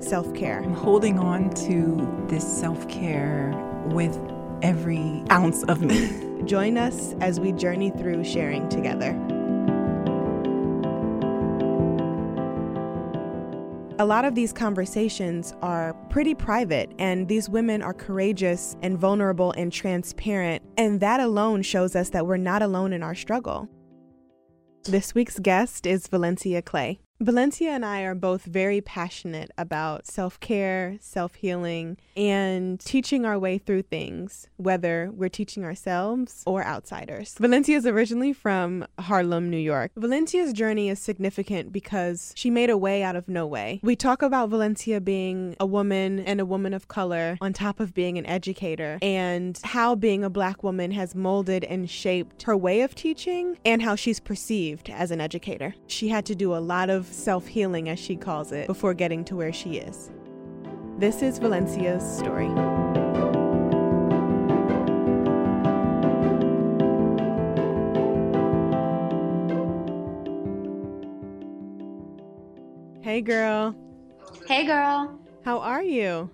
self care. I'm holding on to this self care with every ounce of me. Join us as we journey through sharing together. A lot of these conversations are pretty private, and these women are courageous and vulnerable and transparent, and that alone shows us that we're not alone in our struggle. This week's guest is Valencia Clay. Valencia and I are both very passionate about self care, self healing, and teaching our way through things, whether we're teaching ourselves or outsiders. Valencia is originally from Harlem, New York. Valencia's journey is significant because she made a way out of no way. We talk about Valencia being a woman and a woman of color on top of being an educator, and how being a black woman has molded and shaped her way of teaching and how she's perceived as an educator. She had to do a lot of self healing, as she calls it, before getting to where she is. This is Valencia's story. Hey, girl. Hey, girl. How are you?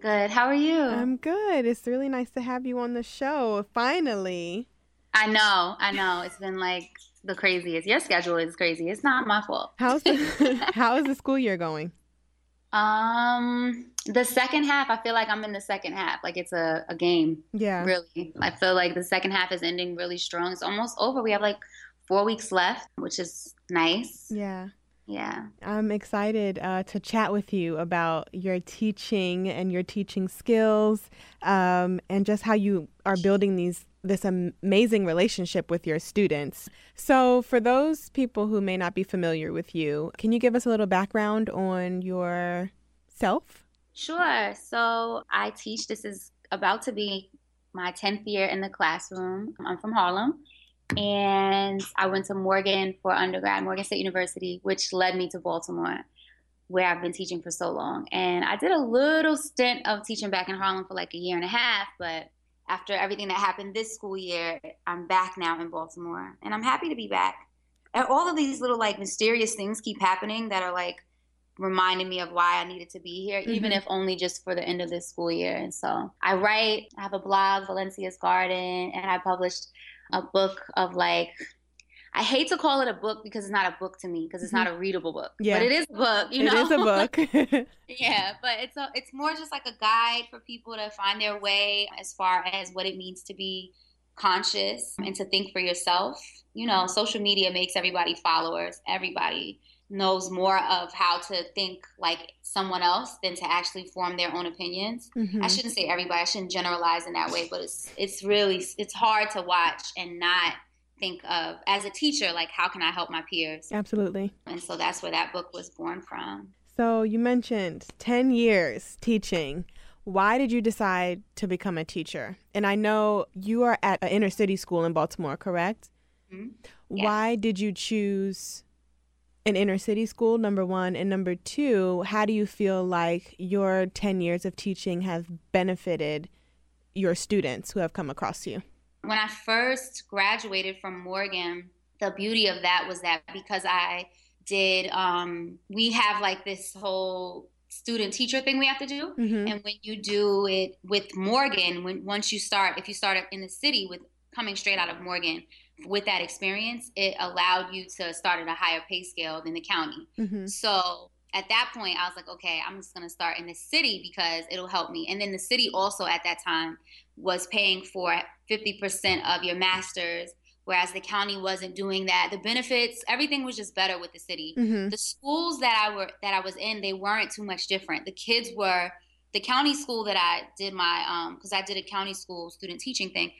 Good. How are you? I'm good. It's really nice to have you on the show. Finally. I know. I know. It's been like the craziest. Your schedule is crazy. It's not my fault. How's the, how is the school year going? Um, the second half, I feel like I'm in the second half. Like it's a, a game. Yeah. Really. I feel like the second half is ending really strong. It's almost over. We have like four weeks left, which is nice. Yeah. Yeah. I'm excited uh, to chat with you about your teaching and your teaching skills um, and just how you are building these this amazing relationship with your students. So, for those people who may not be familiar with you, can you give us a little background on yourself? Sure. So, I teach, this is about to be my 10th year in the classroom. I'm from Harlem. And I went to Morgan for undergrad, Morgan State University, which led me to Baltimore, where I've been teaching for so long. And I did a little stint of teaching back in Harlem for like a year and a half, but after everything that happened this school year, I'm back now in Baltimore and I'm happy to be back. And all of these little like mysterious things keep happening that are like reminding me of why I needed to be here, mm-hmm. even if only just for the end of this school year. And so I write, I have a blog, Valencia's Garden, and I published a book of like I hate to call it a book because it's not a book to me because it's not mm-hmm. a readable book. Yeah. But it is a book, you know. It is a book. yeah, but it's a, it's more just like a guide for people to find their way as far as what it means to be conscious and to think for yourself. You know, social media makes everybody followers. Everybody knows more of how to think like someone else than to actually form their own opinions. Mm-hmm. I shouldn't say everybody. I shouldn't generalize in that way, but it's it's really it's hard to watch and not think of as a teacher like how can i help my peers? Absolutely. And so that's where that book was born from. So you mentioned 10 years teaching. Why did you decide to become a teacher? And i know you are at an inner city school in baltimore correct? Mm-hmm. yeah. why did you choose an inner city school number one? And number two how do you feel like your 10 years of teaching have benefited your students who have come across you when I first graduated from Morgan, the beauty of that was that because I did, um, we have like this whole student teacher thing we have to do. Mm-hmm. And when you do it with Morgan, when once you start, if you start in the city with coming straight out of Morgan, with that experience, it allowed you to start at a higher pay scale than the county. Mm-hmm. So at that point, I was like, okay, I'm just going to start in the city because it'll help me. And then the city also at that time was paying for 50% of your master's, whereas the county wasn't doing that. The benefits, everything was just better with the city. Mm-hmm. The schools that I were that I was in, they weren't too much different. The kids were the county school that I did my um because I did a county school student teaching thing.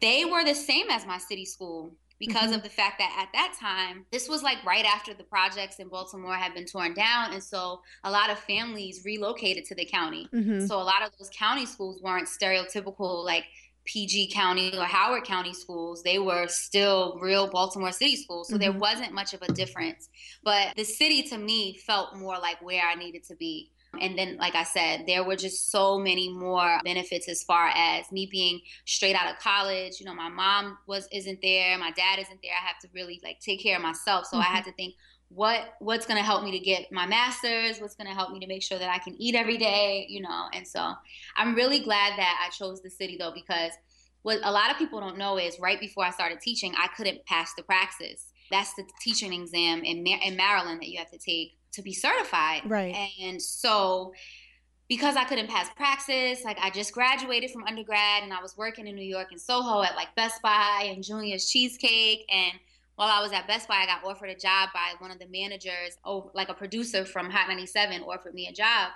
They were the same as my city school because mm-hmm. of the fact that at that time, this was like right after the projects in Baltimore had been torn down. And so a lot of families relocated to the county. Mm-hmm. So a lot of those county schools weren't stereotypical, like PG County or Howard County schools, they were still real Baltimore City schools. So mm-hmm. there wasn't much of a difference. But the city to me felt more like where I needed to be. And then, like I said, there were just so many more benefits as far as me being straight out of college. You know, my mom was isn't there, my dad isn't there. I have to really like take care of myself. So mm-hmm. I had to think, what what's going to help me to get my masters what's going to help me to make sure that i can eat every day you know and so i'm really glad that i chose the city though because what a lot of people don't know is right before i started teaching i couldn't pass the praxis that's the teaching exam in, in maryland that you have to take to be certified right and so because I couldn't pass praxis, like I just graduated from undergrad and I was working in New York in Soho at like Best Buy and Junior's Cheesecake and while I was at Best Buy, I got offered a job by one of the managers, oh, like a producer from Hot 97 offered me a job.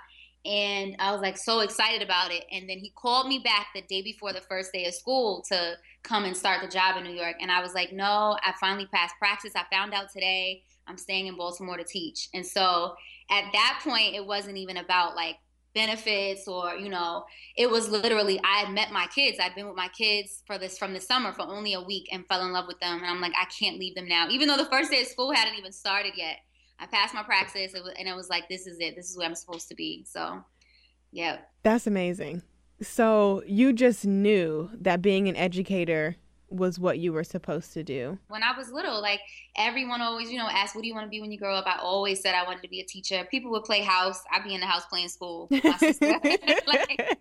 And I was like so excited about it. And then he called me back the day before the first day of school to come and start the job in New York. And I was like, no, I finally passed praxis. I found out today I'm staying in Baltimore to teach. And so at that point, it wasn't even about like benefits or you know it was literally i had met my kids. I'd been with my kids for this from the summer for only a week and fell in love with them. And i'm like i can't leave them now. Even though the first day of school hadn't even started yet i passed my praxis and it was like this is it. This is where i'm supposed to be. So yeah. That's amazing. So you just knew that being an educator was what you were supposed to do? When I was little, like everyone always, you know, asked, "What do you want to be when you grow up?" I always said I wanted to be a teacher. People would play house. I'd be in the house playing school. My sister, like,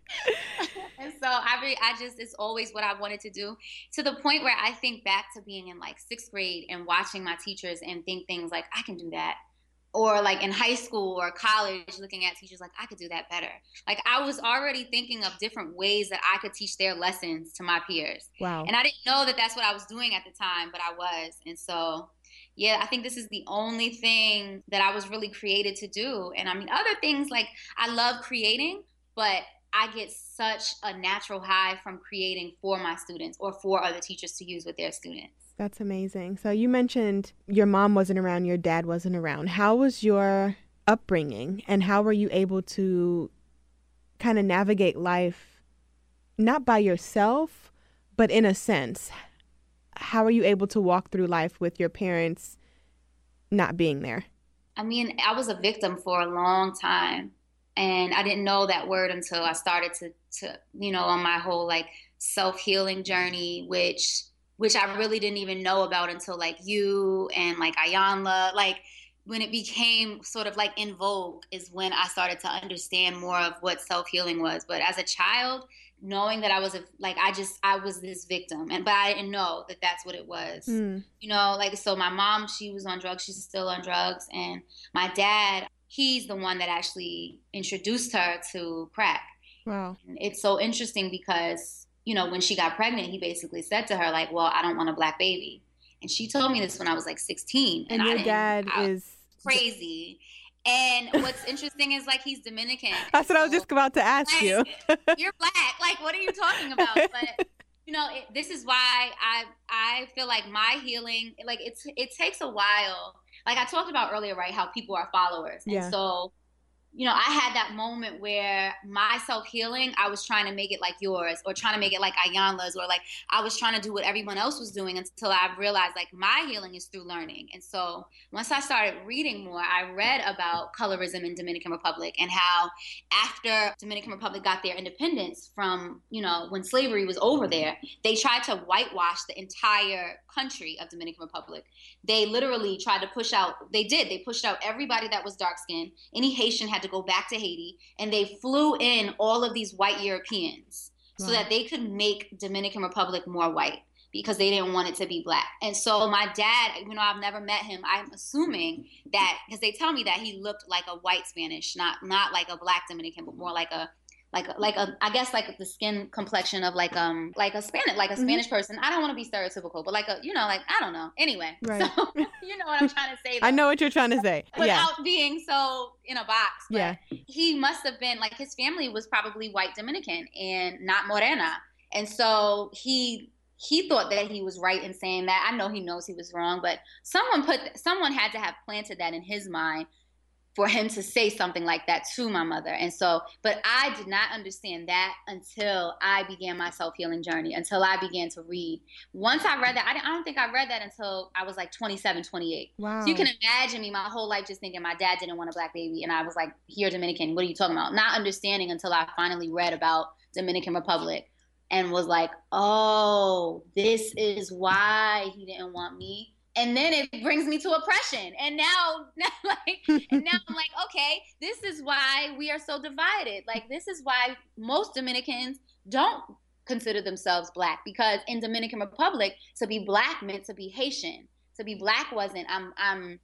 and so I, re- I just, it's always what I wanted to do. To the point where I think back to being in like sixth grade and watching my teachers and think things like, "I can do that." Or like in high school or college looking at teachers like i could do that better. Like i was already thinking of different ways that i could teach their lessons to my peers. Wow. And i didn't know that that's what i was doing at the time but i was. And so yeah i think this is the only thing that i was really created to do. And i mean other things like i love creating but I get such a natural high from creating for my students or for other teachers to use with their students. That's amazing. So you mentioned your mom wasn't around, your dad wasn't around. How was your upbringing and how were you able to kind of navigate life not by yourself, but in a sense? How are you able to walk through life with your parents not being there? I mean, I was a victim for a long time and I didn't know that word until I started to to you know on my whole like self-healing journey which which I really didn't even know about until like you and like Iyanla. Like when it became sort of like in vogue is when I started to understand more of what self healing was. But as a child, knowing that I was a like I just I was this victim, and but I didn't know that that's what it was. Mm. You know, like so my mom she was on drugs, she's still on drugs, and my dad he's the one that actually introduced her to crack. Wow, and it's so interesting because you know, when she got pregnant, he basically said to her, like, well, I don't want a black baby. And she told me this when I was like 16. And, and your dad is crazy. And what's interesting is like he's Dominican. That's what I was just about to ask like, you. you're black. Like, what are you talking about? But you know, it, this is why I I feel like my healing, like it's it takes a while. Like I talked about earlier, right? How people are followers, and yeah. so you know, I had that moment where my self healing, I was trying to make it like yours or trying to make it like Iyanla's or like I was trying to do what everyone else was doing until I realized like my healing is through learning. And so once I started reading more, I read about colorism in Dominican Republic and how after Dominican Republic got their independence from, you know, when slavery was over there, they tried to whitewash the entire country of Dominican Republic. They literally tried to push out, they did, they pushed out everybody that was dark skinned. Any Haitian had to to go back to Haiti, and they flew in all of these white Europeans wow. so that they could make Dominican Republic more white because they didn't want it to be black. And so my dad, you know, I've never met him. I'm assuming that because they tell me that he looked like a white Spanish, not not like a black Dominican, but more like a like like a I guess like the skin complexion of like um like a Spanish like a mm-hmm. Spanish person. I don't want to be stereotypical, but like a you know like I don't know. Anyway, right. so you know what I'm trying to say. Though. I know what you're trying to say. Without yeah. being so in a box. yeah. He must have been like his family was probably white Dominican and not Morena, and so he he thought that he was right in saying that. I know he knows he was wrong, but someone put someone had to have planted that in his mind for him to say something like that to my mother. And so, but I did not understand that until I began my self healing journey, until I began to read. Once I read that, I, I, don't think I read that until I was like 27, 28. Wow. So you can imagine me my whole life just thinking my dad didn't want a black baby. And I was like, here, Dominican, what are you talking about? Not understanding until I finally read about Dominican Republic and was like, oh, this is why he didn't want me and then it brings me to oppression. And now, now like and now i'm like okay this is why we are so divided. Like this is why most dominicans don't consider themselves black because in dominican republic to be black meant to be haitian. To be black wasn't i'm i'm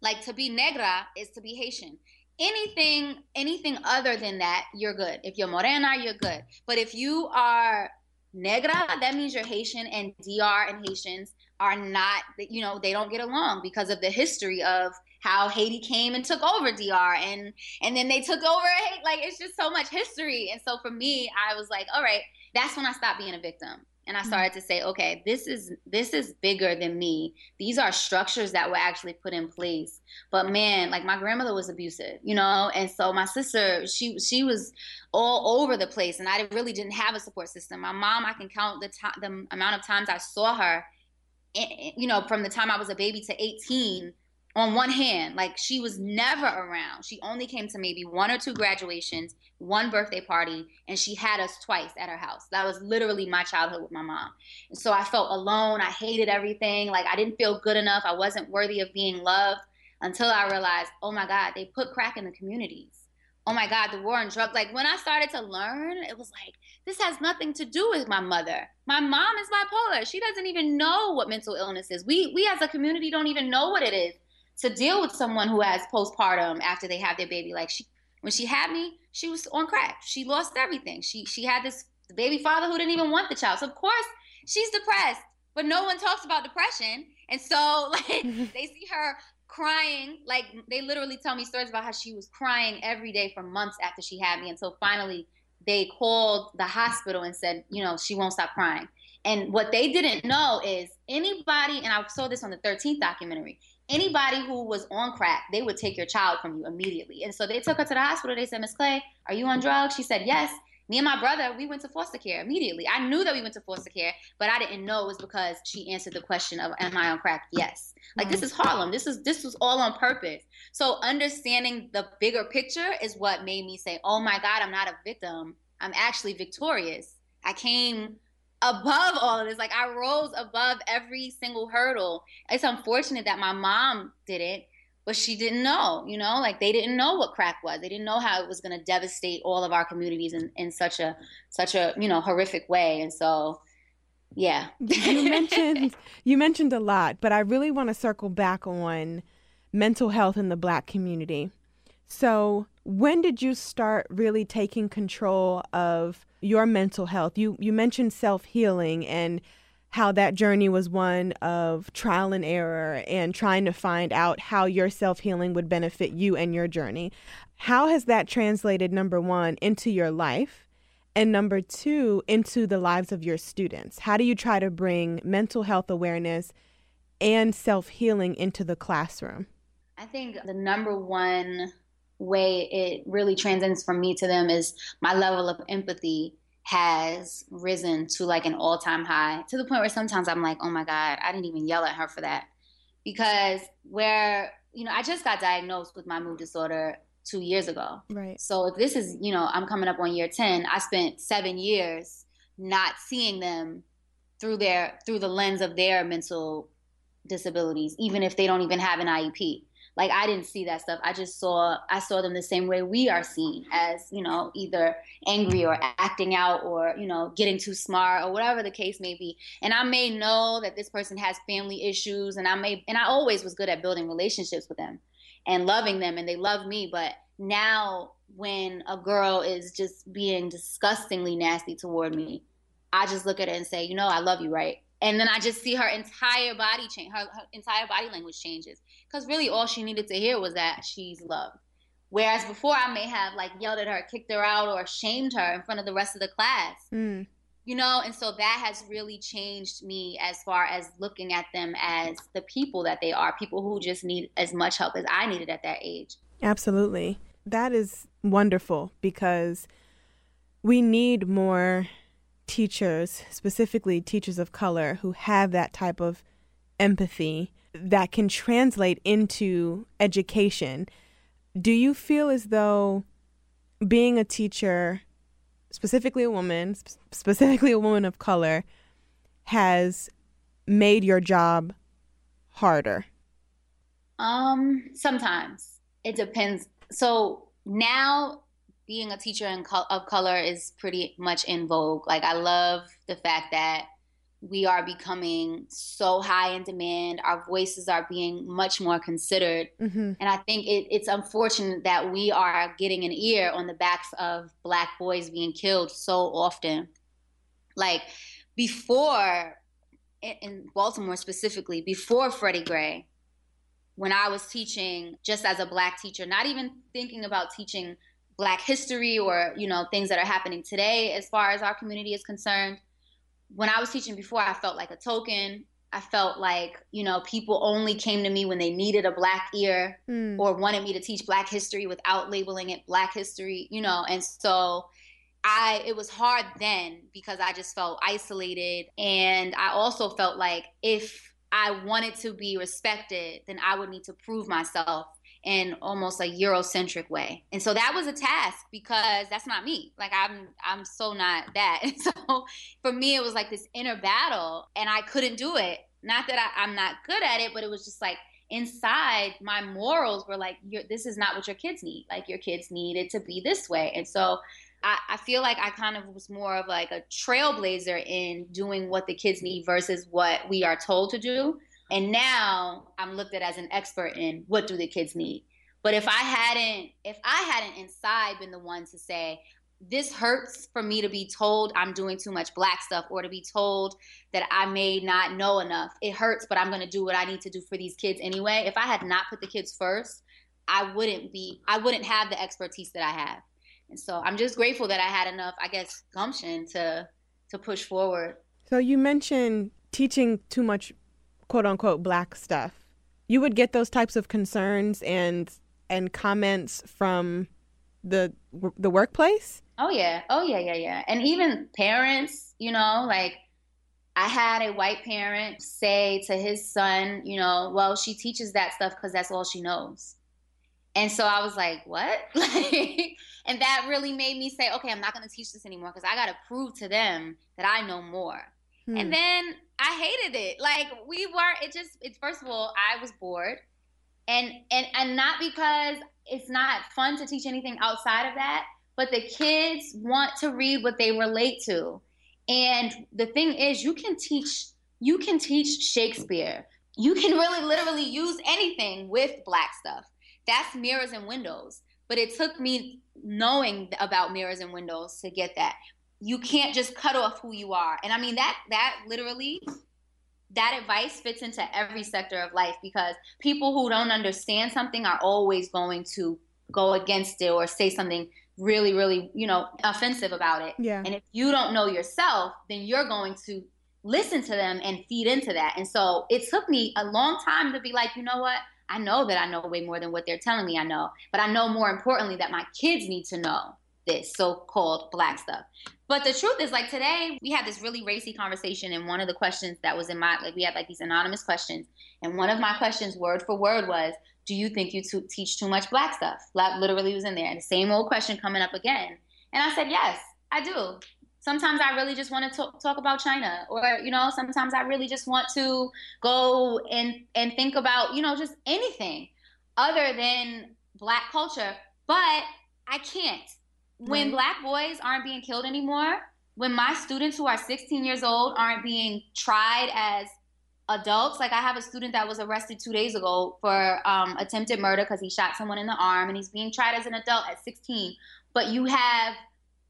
like to be negra is to be haitian. Anything anything other than that you're good. If you're morena you're good. But if you are negra that means you're haitian and dr and haitians are not, you know, they don't get along because of the history of how Haiti came and took over DR and and then they took over like it's just so much history. And so for me, I was like, all right, that's when I stopped being a victim. And I mm-hmm. started to say, okay, this is this is bigger than me. These are structures that were actually put in place. But man, like my grandmother was abusive, you know, and so my sister, she she was all over the place, and I really didn't have a support system. My mom, I can count the time, the amount of times I saw her you know, from the time I was a baby to 18 on one hand. Like she was never around. She only came to maybe one or two graduations, one birthday party, and she had us twice at her house. That was literally my childhood with my mom. And so I felt alone. I hated everything. Like I didn't feel good enough. I wasn't worthy of being loved until I realized, oh my God, they put crack in the communities. Oh my God, the war on drugs. Like when I started to learn, it was like, this has nothing to do with my mother. My mom is bipolar. She doesn't even know what mental illness is. We we as a community don't even know what it is to deal with someone who has postpartum after they have their baby. Like she when she had me, she was on crack. She lost everything. She she had this baby father who didn't even want the child. So of course she's depressed, but no one talks about depression. And so like they see her crying like they literally tell me stories about how she was crying every day for months after she had me until finally they called the hospital and said, you know, she won't stop crying. And what they didn't know is anybody, and I saw this on the 13th documentary, anybody who was on crack, they would take your child from you immediately. And so they took her to the hospital. They said, Miss Clay, are you on drugs? She said, yes. Me and my brother, we went to foster care immediately. I knew that we went to foster care, but I didn't know it was because she answered the question of, am I on crack? Yes. Like this mm. is Harlem. This is this was all on purpose. So understanding the bigger picture is what made me say, "Oh my God, I'm not a victim. I'm actually victorious. I came above all of this. Like I rose above every single hurdle. It's unfortunate that my mom didn't, but she didn't know, you know, like they didn't know what crack was. They didn't know how it was going to devastate all of our communities in, in such a, such a, you know, horrific way. And so, yeah. you mentioned, you mentioned a lot, but I really want to circle back on mental health in the black community. So, when did you start really taking control of your mental health? You you mentioned self-healing and how that journey was one of trial and error and trying to find out how your self-healing would benefit you and your journey. How has that translated number 1 into your life? And number 2 into the lives of your students. How do you try to bring mental health awareness and self-healing into the classroom? I think the number one way it really transcends from me to them is my level of empathy has risen to like an all time high to the point where sometimes I'm like, oh my God, I didn't even yell at her for that. Because where, you know, I just got diagnosed with my mood disorder two years ago. Right. So if this is, you know, I'm coming up on year 10, I spent seven years not seeing them through their, through the lens of their mental disabilities, even if they don't even have an IEP like I didn't see that stuff. I just saw I saw them the same way we are seen as, you know, either angry or acting out or, you know, getting too smart or whatever the case may be. And I may know that this person has family issues and I may and I always was good at building relationships with them and loving them and they love me, but now when a girl is just being disgustingly nasty toward me, I just look at it and say, you know, I love you, right? And then I just see her entire body change, her, her entire body language changes because really all she needed to hear was that she's loved. Whereas before I may have like yelled at her, kicked her out, or shamed her in front of the rest of the class. Mm. you know and so that has really changed me as far as looking at them as the people that they are people who just need as much help as i needed at that age absolutely that is wonderful because we need more teachers specifically teachers of color who have that type of empathy that can translate into education do you feel as though being a teacher specifically a woman, specifically a woman of color, has made your job harder? Um, sometimes it depends. So now being a teacher in co- of color is pretty much in vogue. Like I love the fact that we are becoming so high in demand. Our voices are being much more considered. Mm-hmm. And I think it, it's unfortunate that we are getting an ear on the backs of Black boys being killed so often. Like before, in Baltimore specifically, before Freddie Gray, when I was teaching just as a Black teacher, not even thinking about teaching Black history or, you know, things that are happening today as far as our community is concerned when I was teaching before, I felt like a token. I felt like, you know, people only came to me when they needed a black ear mm. or wanted me to teach black history without labeling it black history, you know. And so I it was hard then because I just felt isolated and I also felt like if I wanted to be respected, then I would need to prove myself in almost a Eurocentric way. And so that was a task because that's not me. Like I'm I'm so not that. And so for me it was like this inner battle and I couldn't do it. Not that I, I'm not good at it, but it was just like inside my morals were like this is not what your kids need. Like your kids need it to be this way. And so I, I feel like I kind of was more of like a trailblazer in doing what the kids need versus what we are told to do. And now I'm looked at as an expert in what do the kids need. But if I hadn't, if I hadn't inside been the one to say, this hurts for me to be told I'm doing too much black stuff or to be told that I may not know enough. It hurts, but I'm going to do what I need to do for these kids anyway. If I had not put the kids first, I wouldn't be, I wouldn't have the expertise that I have. And so I'm just grateful that I had enough, I guess, gumption to to push forward. So you mentioned teaching too much quote unquote black stuff, you would get those types of concerns and and comments from the the workplace? Oh yeah. Oh yeah, yeah, yeah. And even parents, you know, like I had a white parent say to his son, you know, well, she teaches that stuff cuz that's all she knows. And so I was like, what? and that really made me say, okay, I'm not going to teach this anymore because I got to prove to them that I know more. Hmm. And then I hated it. Like we were it just it's first of all, I was bored. And and and not because it's not fun to teach anything outside of that, but the kids want to read what they relate to. And the thing is you can teach you can teach Shakespeare. You can really literally use anything with black stuff. That's mirrors and windows. But it took me knowing about mirrors and windows to get that you can't just cut off who you are. And I mean that that literally that advice fits into every sector of life because people who don't understand something are always going to go against it or say something really really, you know, offensive about it. Yeah. And if you don't know yourself, then you're going to listen to them and feed into that. And so it took me a long time to be like, you know what? I know that I know way more than what they're telling me I know, but I know more importantly that my kids need to know this so-called black stuff. But the truth is, like today, we had this really racy conversation, and one of the questions that was in my like we had like these anonymous questions, and one of my questions, word for word, was, "Do you think you t- teach too much black stuff?" Like literally was in there, and the same old question coming up again, and I said, "Yes, I do." Sometimes I really just want to talk, talk about China, or you know, sometimes I really just want to go and and think about you know just anything other than black culture, but I can't when black boys aren't being killed anymore, when my students who are 16 years old aren't being tried as adults, like I have a student that was arrested two days ago for um, attempted murder because he shot someone in the arm and he's being tried as an adult at 16. But you have,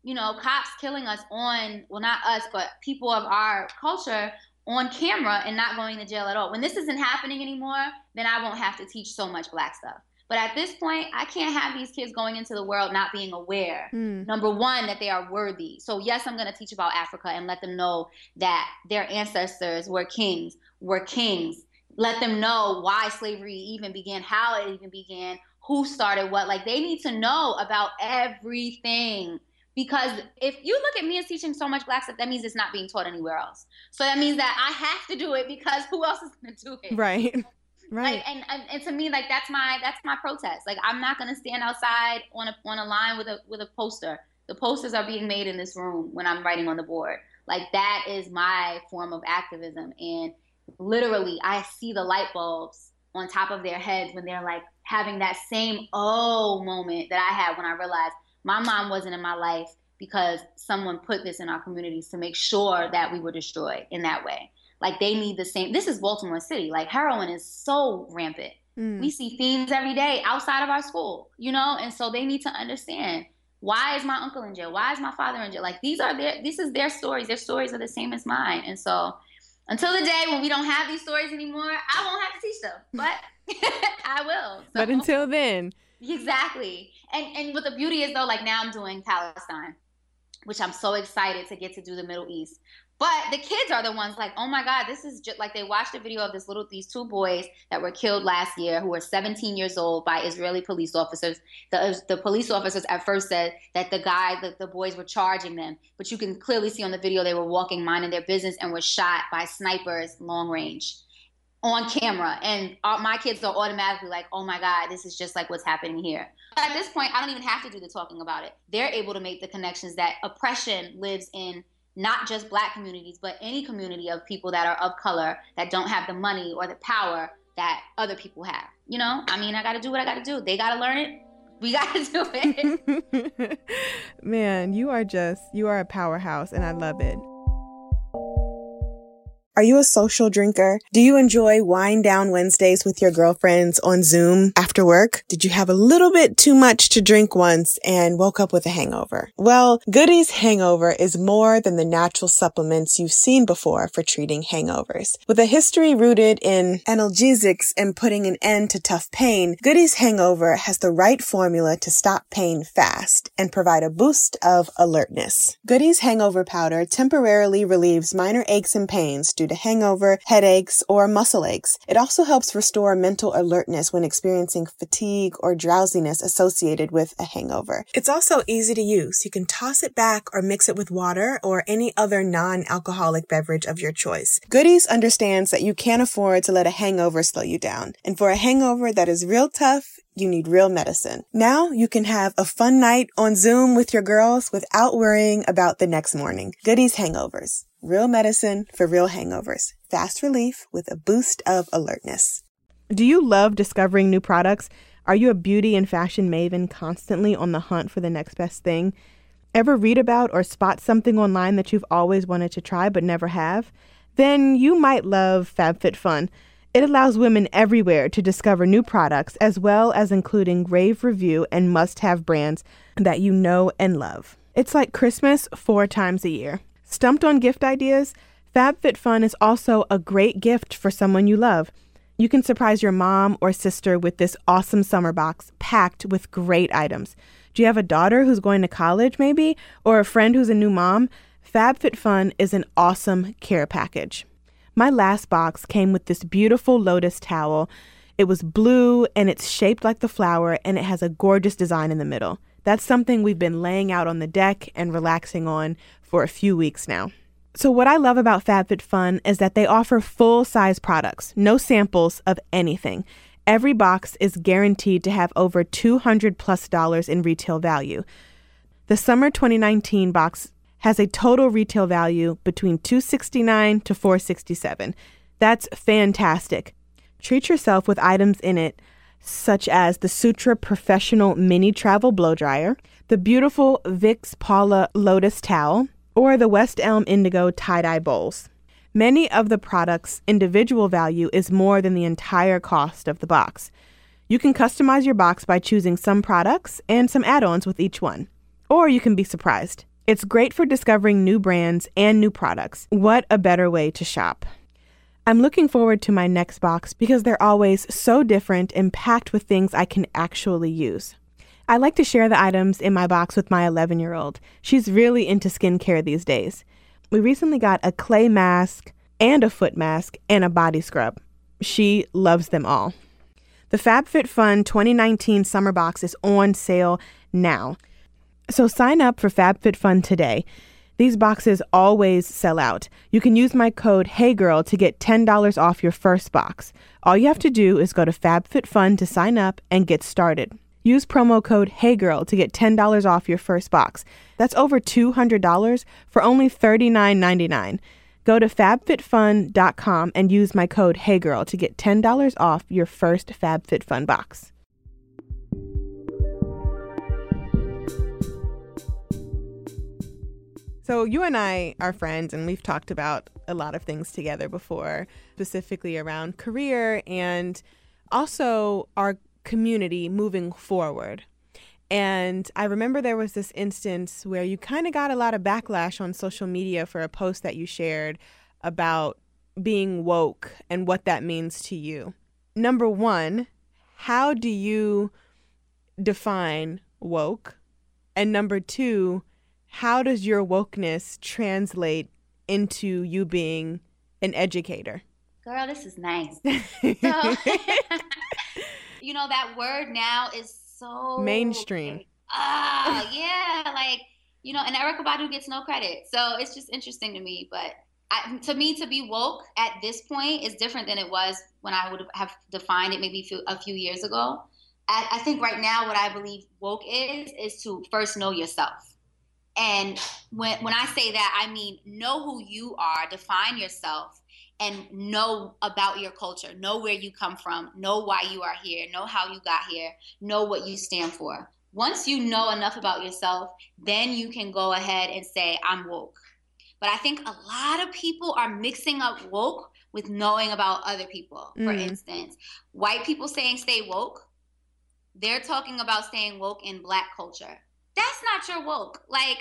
you know, cops killing us on, well, not us, but people of our culture on camera and not going to jail at all. When this isn't happening anymore, then I won't have to teach so much black stuff. But at this point, I can't have these kids going into the world not being aware, mm. number one, that they are worthy. So, yes, I'm going to teach about Africa and let them know that their ancestors were kings, were kings. Let them know why slavery even began, how it even began, who started what. Like, they need to know about everything. Because if you look at me as teaching so much black stuff, that means it's not being taught anywhere else. So that means that I have to do it because who else is going to do it? Right. Right. Like, and, and, and to me, like that's my that's my protest. Like I'm not gonna stand outside on a on a line with a with a poster. The posters are being made in this room when I'm writing on the board. Like that is my form of activism. And literally, I see the light bulbs on top of their heads when they're like having that same oh moment that I had when I realized my mom wasn't in my life because someone put this in our communities to make sure that we were destroyed in that way. Like they need the same. This is Baltimore City. Like heroin is so rampant. Mm. We see fiends every day outside of our school, you know, and so they need to understand why is my uncle in jail? Why is my father in jail? Like these are their this is their stories. Their stories are the same as mine. And so until the day when we don't have these stories anymore, I won't have to teach them. But I will. So. But until then. Exactly. And and what the beauty is though, like now I'm doing Palestine, which I'm so excited to get to do the Middle East. But the kids are the ones like, oh my God, this is just like they watched a video of this little these two boys that were killed last year who were 17 years old by Israeli police officers. The uh, the police officers at first said that the guy, the, the boys were charging them, but you can clearly see on the video they were walking, minding their business, and were shot by snipers long range on camera. And all, my kids are automatically like, oh my God, this is just like what's happening here. At this point, I don't even have to do the talking about it. They're able to make the connections that oppression lives in not just black communities, but any community of people that are of color that don't have the money or the power that other people have. You know, I mean, I got to do what I got to do. They got to learn it. We got to do it. Man, you are just, you are a powerhouse, and I love it. Are you a social drinker? Do you enjoy wind down Wednesdays with your girlfriends on Zoom after work? Did you have a little bit too much to drink once and woke up with a hangover? Well, Goody's Hangover is more than the natural supplements you've seen before for treating hangovers. With a history rooted in analgesics and putting an end to tough pain, Goody's Hangover has the right formula to stop pain fast and provide a boost of alertness. Goody's Hangover Powder temporarily relieves minor aches and pains due to hangover, headaches, or muscle aches. It also helps restore mental alertness when experiencing fatigue or drowsiness associated with a hangover. It's also easy to use. You can toss it back or mix it with water or any other non-alcoholic beverage of your choice. Goody's understands that you can't afford to let a hangover slow you down. And for a hangover that is real tough, you need real medicine. Now you can have a fun night on Zoom with your girls without worrying about the next morning. Goody's Hangovers. Real medicine for real hangovers. Fast relief with a boost of alertness. Do you love discovering new products? Are you a beauty and fashion maven constantly on the hunt for the next best thing? Ever read about or spot something online that you've always wanted to try but never have? Then you might love FabFitFun. It allows women everywhere to discover new products as well as including rave review and must have brands that you know and love. It's like Christmas four times a year. Stumped on gift ideas? FabFitFun is also a great gift for someone you love. You can surprise your mom or sister with this awesome summer box packed with great items. Do you have a daughter who's going to college, maybe? Or a friend who's a new mom? FabFitFun is an awesome care package. My last box came with this beautiful lotus towel. It was blue and it's shaped like the flower and it has a gorgeous design in the middle. That's something we've been laying out on the deck and relaxing on for a few weeks now. So, what I love about FabFitFun is that they offer full size products, no samples of anything. Every box is guaranteed to have over 200 plus dollars in retail value. The summer 2019 box has a total retail value between 269 to 467. That's fantastic. Treat yourself with items in it such as the Sutra Professional Mini Travel Blow Dryer, the beautiful Vix Paula Lotus Towel, or the West Elm Indigo Tie-Dye Bowls. Many of the products' individual value is more than the entire cost of the box. You can customize your box by choosing some products and some add ons with each one. Or you can be surprised. It's great for discovering new brands and new products. What a better way to shop! I'm looking forward to my next box because they're always so different and packed with things I can actually use. I like to share the items in my box with my 11 year old. She's really into skincare these days. We recently got a clay mask and a foot mask and a body scrub. She loves them all. The FabFitFun 2019 summer box is on sale now. So sign up for FabFitFun today. These boxes always sell out. You can use my code HeyGirl to get $10 off your first box. All you have to do is go to FabFitFun to sign up and get started. Use promo code HeyGirl to get $10 off your first box. That's over $200 for only $39.99. Go to fabfitfun.com and use my code HeyGirl to get $10 off your first FabFitFun box. So, you and I are friends, and we've talked about a lot of things together before, specifically around career and also our community moving forward. And I remember there was this instance where you kind of got a lot of backlash on social media for a post that you shared about being woke and what that means to you. Number one, how do you define woke? And number two, how does your wokeness translate into you being an educator? Girl, this is nice. so, you know, that word now is so mainstream. Ah, yeah, like you know, and Erykah Badu gets no credit, so it's just interesting to me. But I, to me, to be woke at this point is different than it was when I would have defined it maybe a few years ago. I, I think right now, what I believe woke is is to first know yourself. And when when I say that, I mean know who you are, define yourself, and know about your culture, know where you come from, know why you are here, know how you got here, know what you stand for. Once you know enough about yourself, then you can go ahead and say, I'm woke. But I think a lot of people are mixing up woke with knowing about other people. For mm. instance, white people saying stay woke, they're talking about staying woke in black culture. That's not your woke. Like,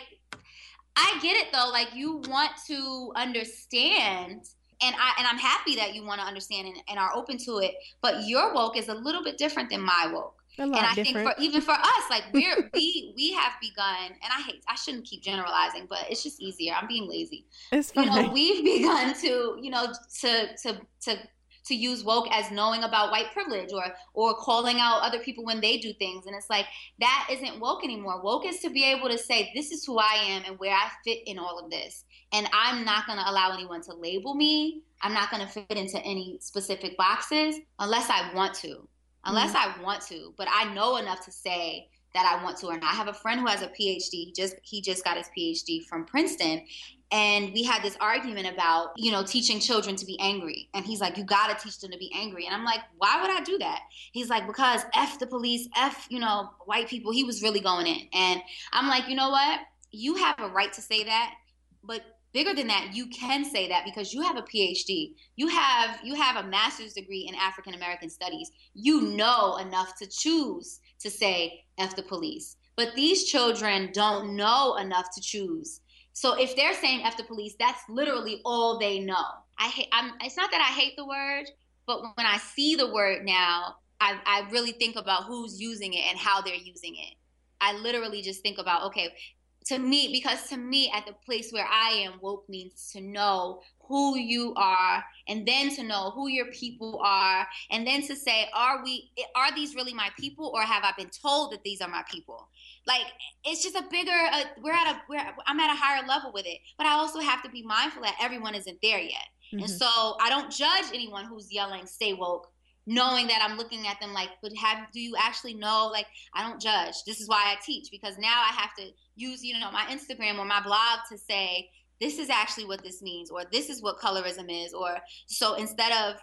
I get it though. Like, you want to understand and I and I'm happy that you want to understand and, and, are open to it. But your woke is a little bit different than my woke. and I different. think for even for us, like we're we we have begun, and I hate I shouldn't keep generalizing, but it's just easier. I'm being lazy. It's fine. You know, we've begun to you know to to to to use woke as knowing about white privilege or or calling out other people when they do things and it's like that isn't woke anymore woke is to be able to say this is who i am and where i fit in all of this and I'm not going to allow anyone to label me. I'm not going to fit into any specific boxes unless I want to. Unless mm-hmm. I want to, but I know enough to say that I want to or not. I have a friend who has a PhD. He just he just got his PhD from Princeton, and we had this argument about you know teaching children to be angry. And he's like you got to teach them to be angry. And i'm like why would i do that? He's like because f the police f you know white people. He was really going in. And i'm like you know what? You have a right to say that but bigger than that you can say that because you have a phd you have you have a master's degree in african american studies. You know enough to choose to say f the police. But these children don't know enough to choose so if they're saying f the police that's literally all they know. I hate i'm it's not that i hate the word but when i see the word now i, I really think about who's using it and how they're using it. I literally just think about okay, to me because to me at the place where i am woke means to know who you are and then to know who your people are and then to say are we are these really my people or have i been told that these are my people like it's just a bigger uh, we're at a we're, i'm at a higher level with it but i also have to be mindful that everyone isn't there yet mm-hmm. and so i don't judge anyone who's yelling stay woke knowing that I'm looking at them like, but have do you actually know? Like, I don't judge. This is why I teach because now I have to use, you know, my Instagram or my blog to say this is actually what this means, or this is what colorism is, or so instead of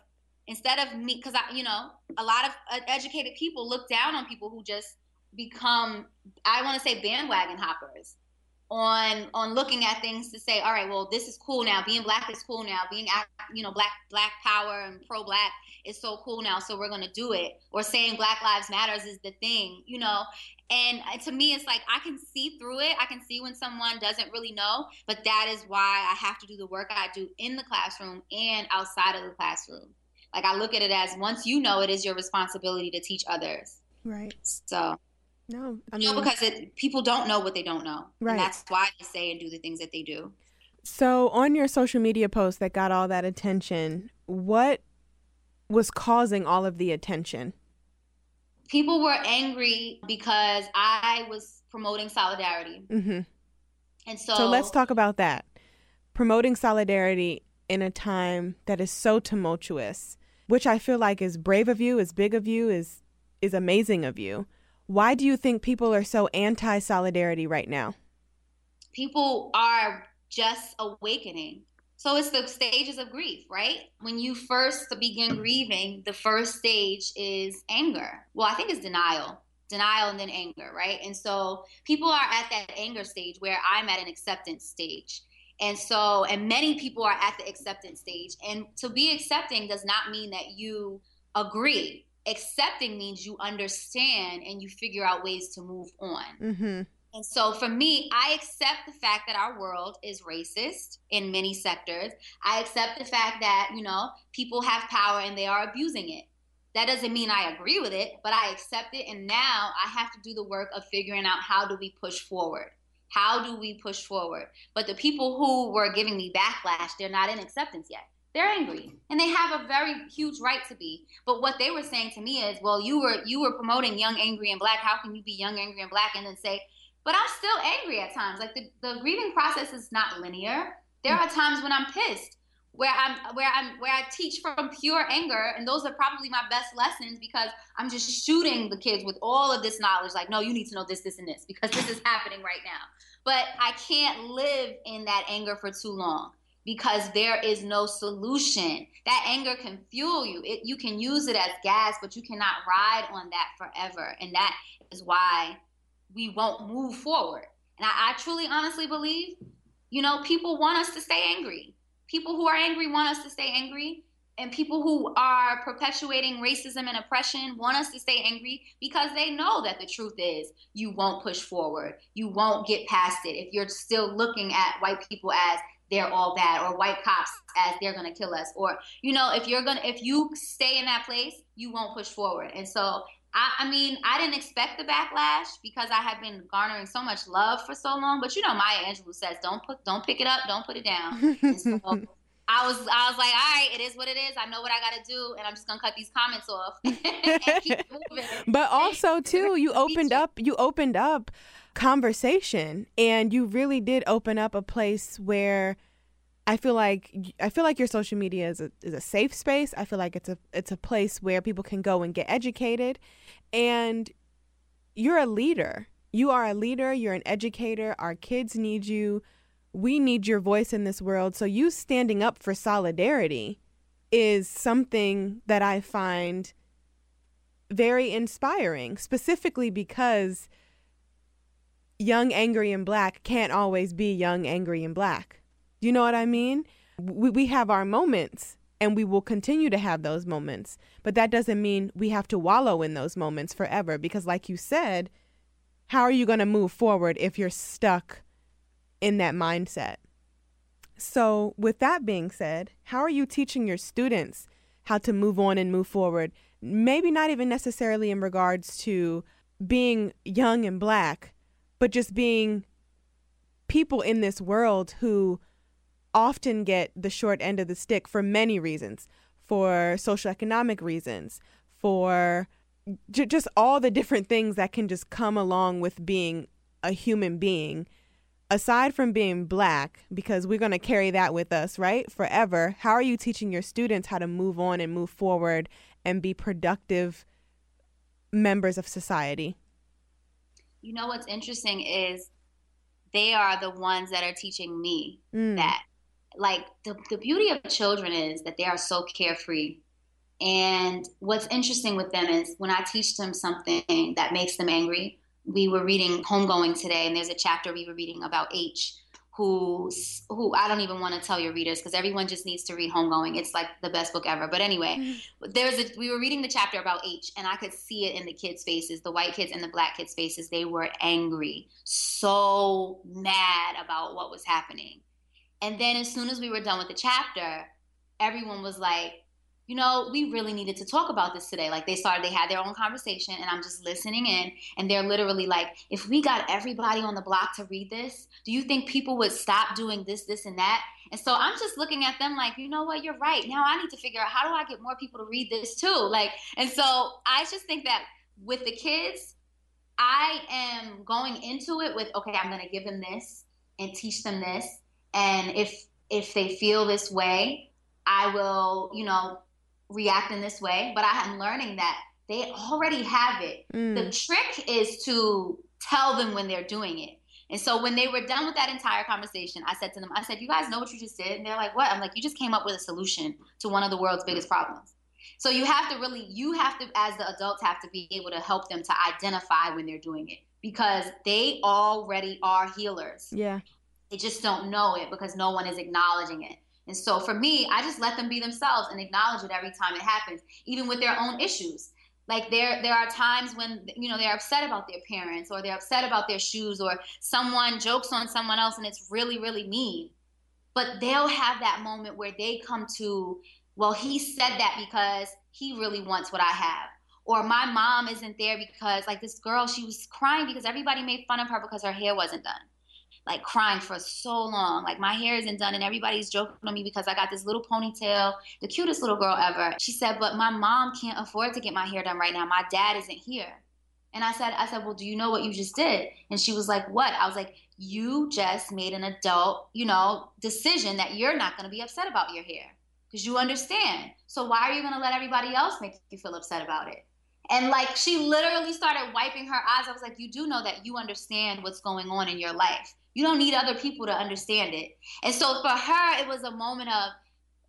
instead of me, because I, you know, a lot of educated people look down on people who just become, I want to say, bandwagon hoppers. On on looking at things to say all right well this is cool now. Being black is cool now. Being you know black black power and pro black is so cool now so we're going to do it. Or saying black lives matters is the thing you know? And uh, to me it's like i can see through it. I can see when someone doesn't really know but that is why i have to do the work i do in the classroom and outside of the classroom. Like i look at it as once you know it is your responsibility to teach others. Right. So no, I mean, no, because it, people don't know what they don't know, right? And that's why they say and do the things that they do. So, on your social media post that got all that attention, what was causing all of the attention? People were angry because I was promoting solidarity. Mm-hmm. And so, so let's talk about that. Promoting solidarity in a time that is so tumultuous, which I feel like is brave of you, is big of you, is is amazing of you. Why do you think people are so anti solidarity right now? People are just awakening. So it's the stages of grief, right? When you first begin grieving, the first stage is anger. Well, I think it's denial. Denial and then anger, right? And so people are at that anger stage where I'm at an acceptance stage. And so, and many people are at the acceptance stage. And to be accepting does not mean that you agree accepting means you understand and you figure out ways to move on. Mm-hmm. And so for me, I accept the fact that our world is racist in many sectors. I accept the fact that, you know, people have power and they are abusing it. That doesn't mean I agree with it, but I accept it. And now I have to do the work of figuring out how do we push forward? How do we push forward? But the people who were giving me backlash, they're not in acceptance yet they're angry. And they have a very huge right to be. But what they were saying to me is well you were you were promoting young angry and black. How can you be young angry and black and then say but i'm still angry at times. Like the, the grieving process is not linear. There are times when i'm pissed where i'm where i'm where i teach from pure anger. And those are probably my best lessons because i'm just shooting the kids with all of this knowledge. Like no you need to know this this and this because this is happening right now. But i can't live in that anger for too long because there is no solution. That anger can fuel you. It, you can use it as gas, but you cannot ride on that forever. And that is why we won't move forward. And I, I truly, honestly believe, you know, people want us to stay angry. People who are angry want us to stay angry. And people who are perpetuating racism and oppression want us to stay angry because they know that the truth is you won't push forward. You won't get past it if you're still looking at white people as they're all bad or white cops as they're going to kill us or you know if you're going to if you stay in that place you won't push forward. And so I, I, mean i didn't expect the backlash because i had been garnering so much love for so long but you know maya angelou says don't put don't pick it up don't put it down. So I was I was like, all right, it is what it is. I know what I gotta do, and I'm just gonna cut these comments off and keep moving. But also too, you opened up you opened up conversation and you really did open up a place where I feel like I feel like your social media is a is a safe space. I feel like it's a it's a place where people can go and get educated and you're a leader. You are a leader, you're an educator. Our kids need you. We need your voice in this world. So you standing up for solidarity is something that I find very inspiring, specifically because young, angry, and black can't always be young, angry, and black. You know what I mean? We, we have our moments and we will continue to have those moments. But that doesn't mean we have to wallow in those moments forever because, like you said, how are you going to move forward if you're stuck in that mindset? So, with that being said, how are you teaching your students how to move on and move forward? Maybe not even necessarily in regards to being young and black, but just being people in this world who often get the short end of the stick for many reasons for social economic reasons for j- just all the different things that can just come along with being a human being aside from being black because we're going to carry that with us right forever how are you teaching your students how to move on and move forward and be productive members of society? You know what's interesting is they are the ones that are teaching me mm. that. Like the, the beauty of children is that they are so carefree. And what's interesting with them is when i teach them something that makes them angry we were reading Homegoing today, and there's a chapter we were reading about H, who who I don't even want to tell your readers because everyone just needs to read Homegoing. It's like the best book ever. But anyway, mm-hmm. there's a we were reading the chapter about H, and I could see it in the kids' faces, the white kids and the black kids' faces. They were angry, so mad about what was happening. And then as soon as we were done with the chapter, everyone was like, you know, we really needed to talk about this today. Like they started, they had their own conversation, and I'm just listening in, and they're literally like, if we got everybody on the block to read this, do you think people would stop doing this, this, and that? And so I'm just looking at them like, you know what, you're right. Now I need to figure out how do I get more people to read this too? Like, and so I just think that with the kids, I am going into it with, okay, I'm going to give them this and teach them this, and if if they feel this way, I will, you know, react in this way, but I am learning that they already have it. Mm. The trick is to tell them when they're doing it. And so when they were done with that entire conversation, I said to them, I said, You guys know what you just did? And they're like, What? I'm like, You just came up with a solution to one of the world's biggest problems. So you have to really, you have to, as the adults, have to be able to help them to identify when they're doing it because they already are healers. Yeah. They just don't know it because no one is acknowledging it. And so for me, I just let them be themselves and acknowledge it every time it happens, even with their own issues. Like there there are times when you know they're upset about their parents or they're upset about their shoes or someone jokes on someone else and it's really really mean. But they'll have that moment where they come to, well, he said that because he really wants what I have. Or my mom isn't there because like this girl, she was crying because everybody made fun of her because her hair wasn't done like crying for so long. Like my hair isn't done and everybody's joking on me because I got this little ponytail, the cutest little girl ever. She said, "But my mom can't afford to get my hair done right now. My dad isn't here." And I said, I said, "Well, do you know what you just did?" And she was like, "What?" I was like, "You just made an adult, you know, decision that you're not going to be upset about your hair because you understand. So why are you going to let everybody else make you feel upset about it?" And like she literally started wiping her eyes. I was like, You do know that you understand what's going on in your life. You don't need other people to understand it. And so for her, it was a moment of,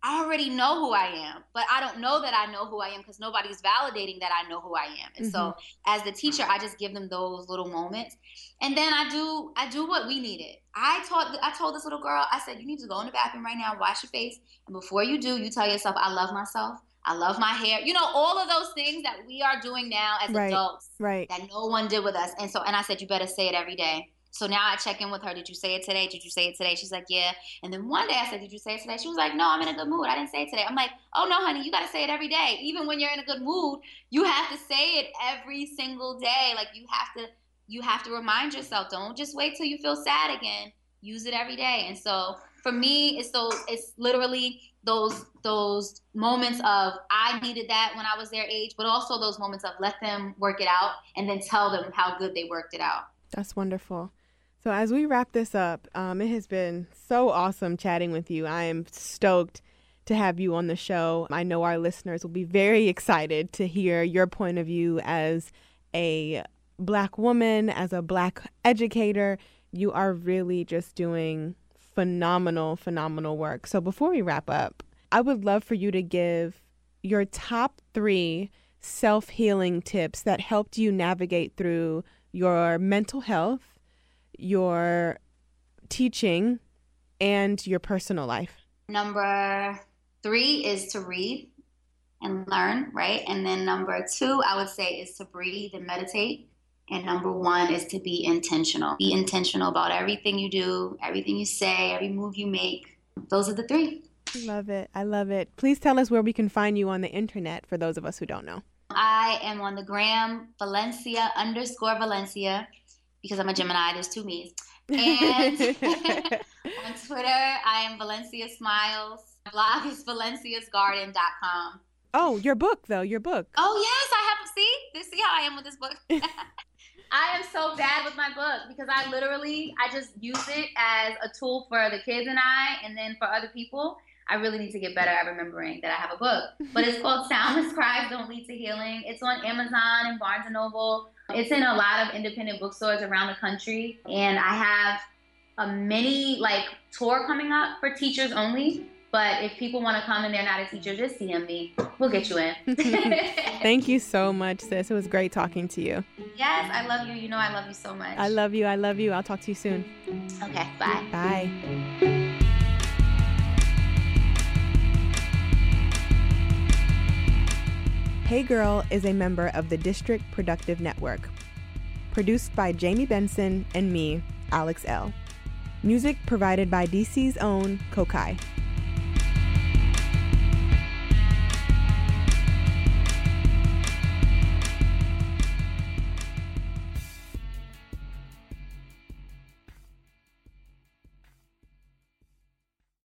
I already know who I am, but I don't know that I know who I am because nobody's validating that I know who I am. And mm-hmm. so as the teacher, I just give them those little moments. And then I do I do what we needed. I taught I told this little girl, I said, you need to go in the bathroom right now, wash your face. And before you do, you tell yourself, I love myself. I love my hair. You know, all of those things that we are doing now as right. adults right. that no one did with us. And so and I said, you better say it every day. So now I check in with her. Did you say it today? Did you say it today? She's like, yeah. And then one day I said, did you say it today? She was like, no, I'm in a good mood. I didn't say it today. I'm like, oh no, honey, you got to say it every day. Even when you're in a good mood, you have to say it every single day. Like you have to, you have to remind yourself. Don't just wait till you feel sad again. Use it every day. And so for me, it's those, it's literally those those moments of I needed that when I was their age, but also those moments of let them work it out and then tell them how good they worked it out. That's wonderful. So, as we wrap this up, um, it has been so awesome chatting with you. I am stoked to have you on the show. I know our listeners will be very excited to hear your point of view as a black woman, as a black educator. You are really just doing phenomenal, phenomenal work. So, before we wrap up, I would love for you to give your top three self healing tips that helped you navigate through your mental health your teaching and your personal life? Number three is to read and learn, right? And then number two, I would say, is to breathe and meditate. And number one is to be intentional. Be intentional about everything you do, everything you say, every move you make. Those are the three. Love it. I love it. Please tell us where we can find you on the internet for those of us who don't know. I am on the gram Valencia underscore Valencia because I'm a Gemini. There's two me's. And on Twitter, I am Valencia Smiles. My blog is valenciasgarden.com. Oh, your book though, your book. Oh yes, I have. See, this see how I am with this book. I am so bad with my book because I literally I just use it as a tool for the kids and I, and then for other people. I really need to get better at remembering that I have a book. But it's called Soundless Cries Don't Lead to Healing. It's on Amazon and Barnes and Noble. It's in a lot of independent bookstores around the country. And I have a mini like tour coming up for teachers only. But if people want to come and they're not a teacher, just DM me. We'll get you in. Thank you so much, sis. It was great talking to you. Yes, I love you. You know I love you so much. I love you. I love you. I'll talk to you soon. Okay, bye. Bye. Hey Girl is a member of the District Productive Network. Produced by Jamie Benson and me, Alex Elle. Music provided by DC's own Kokai.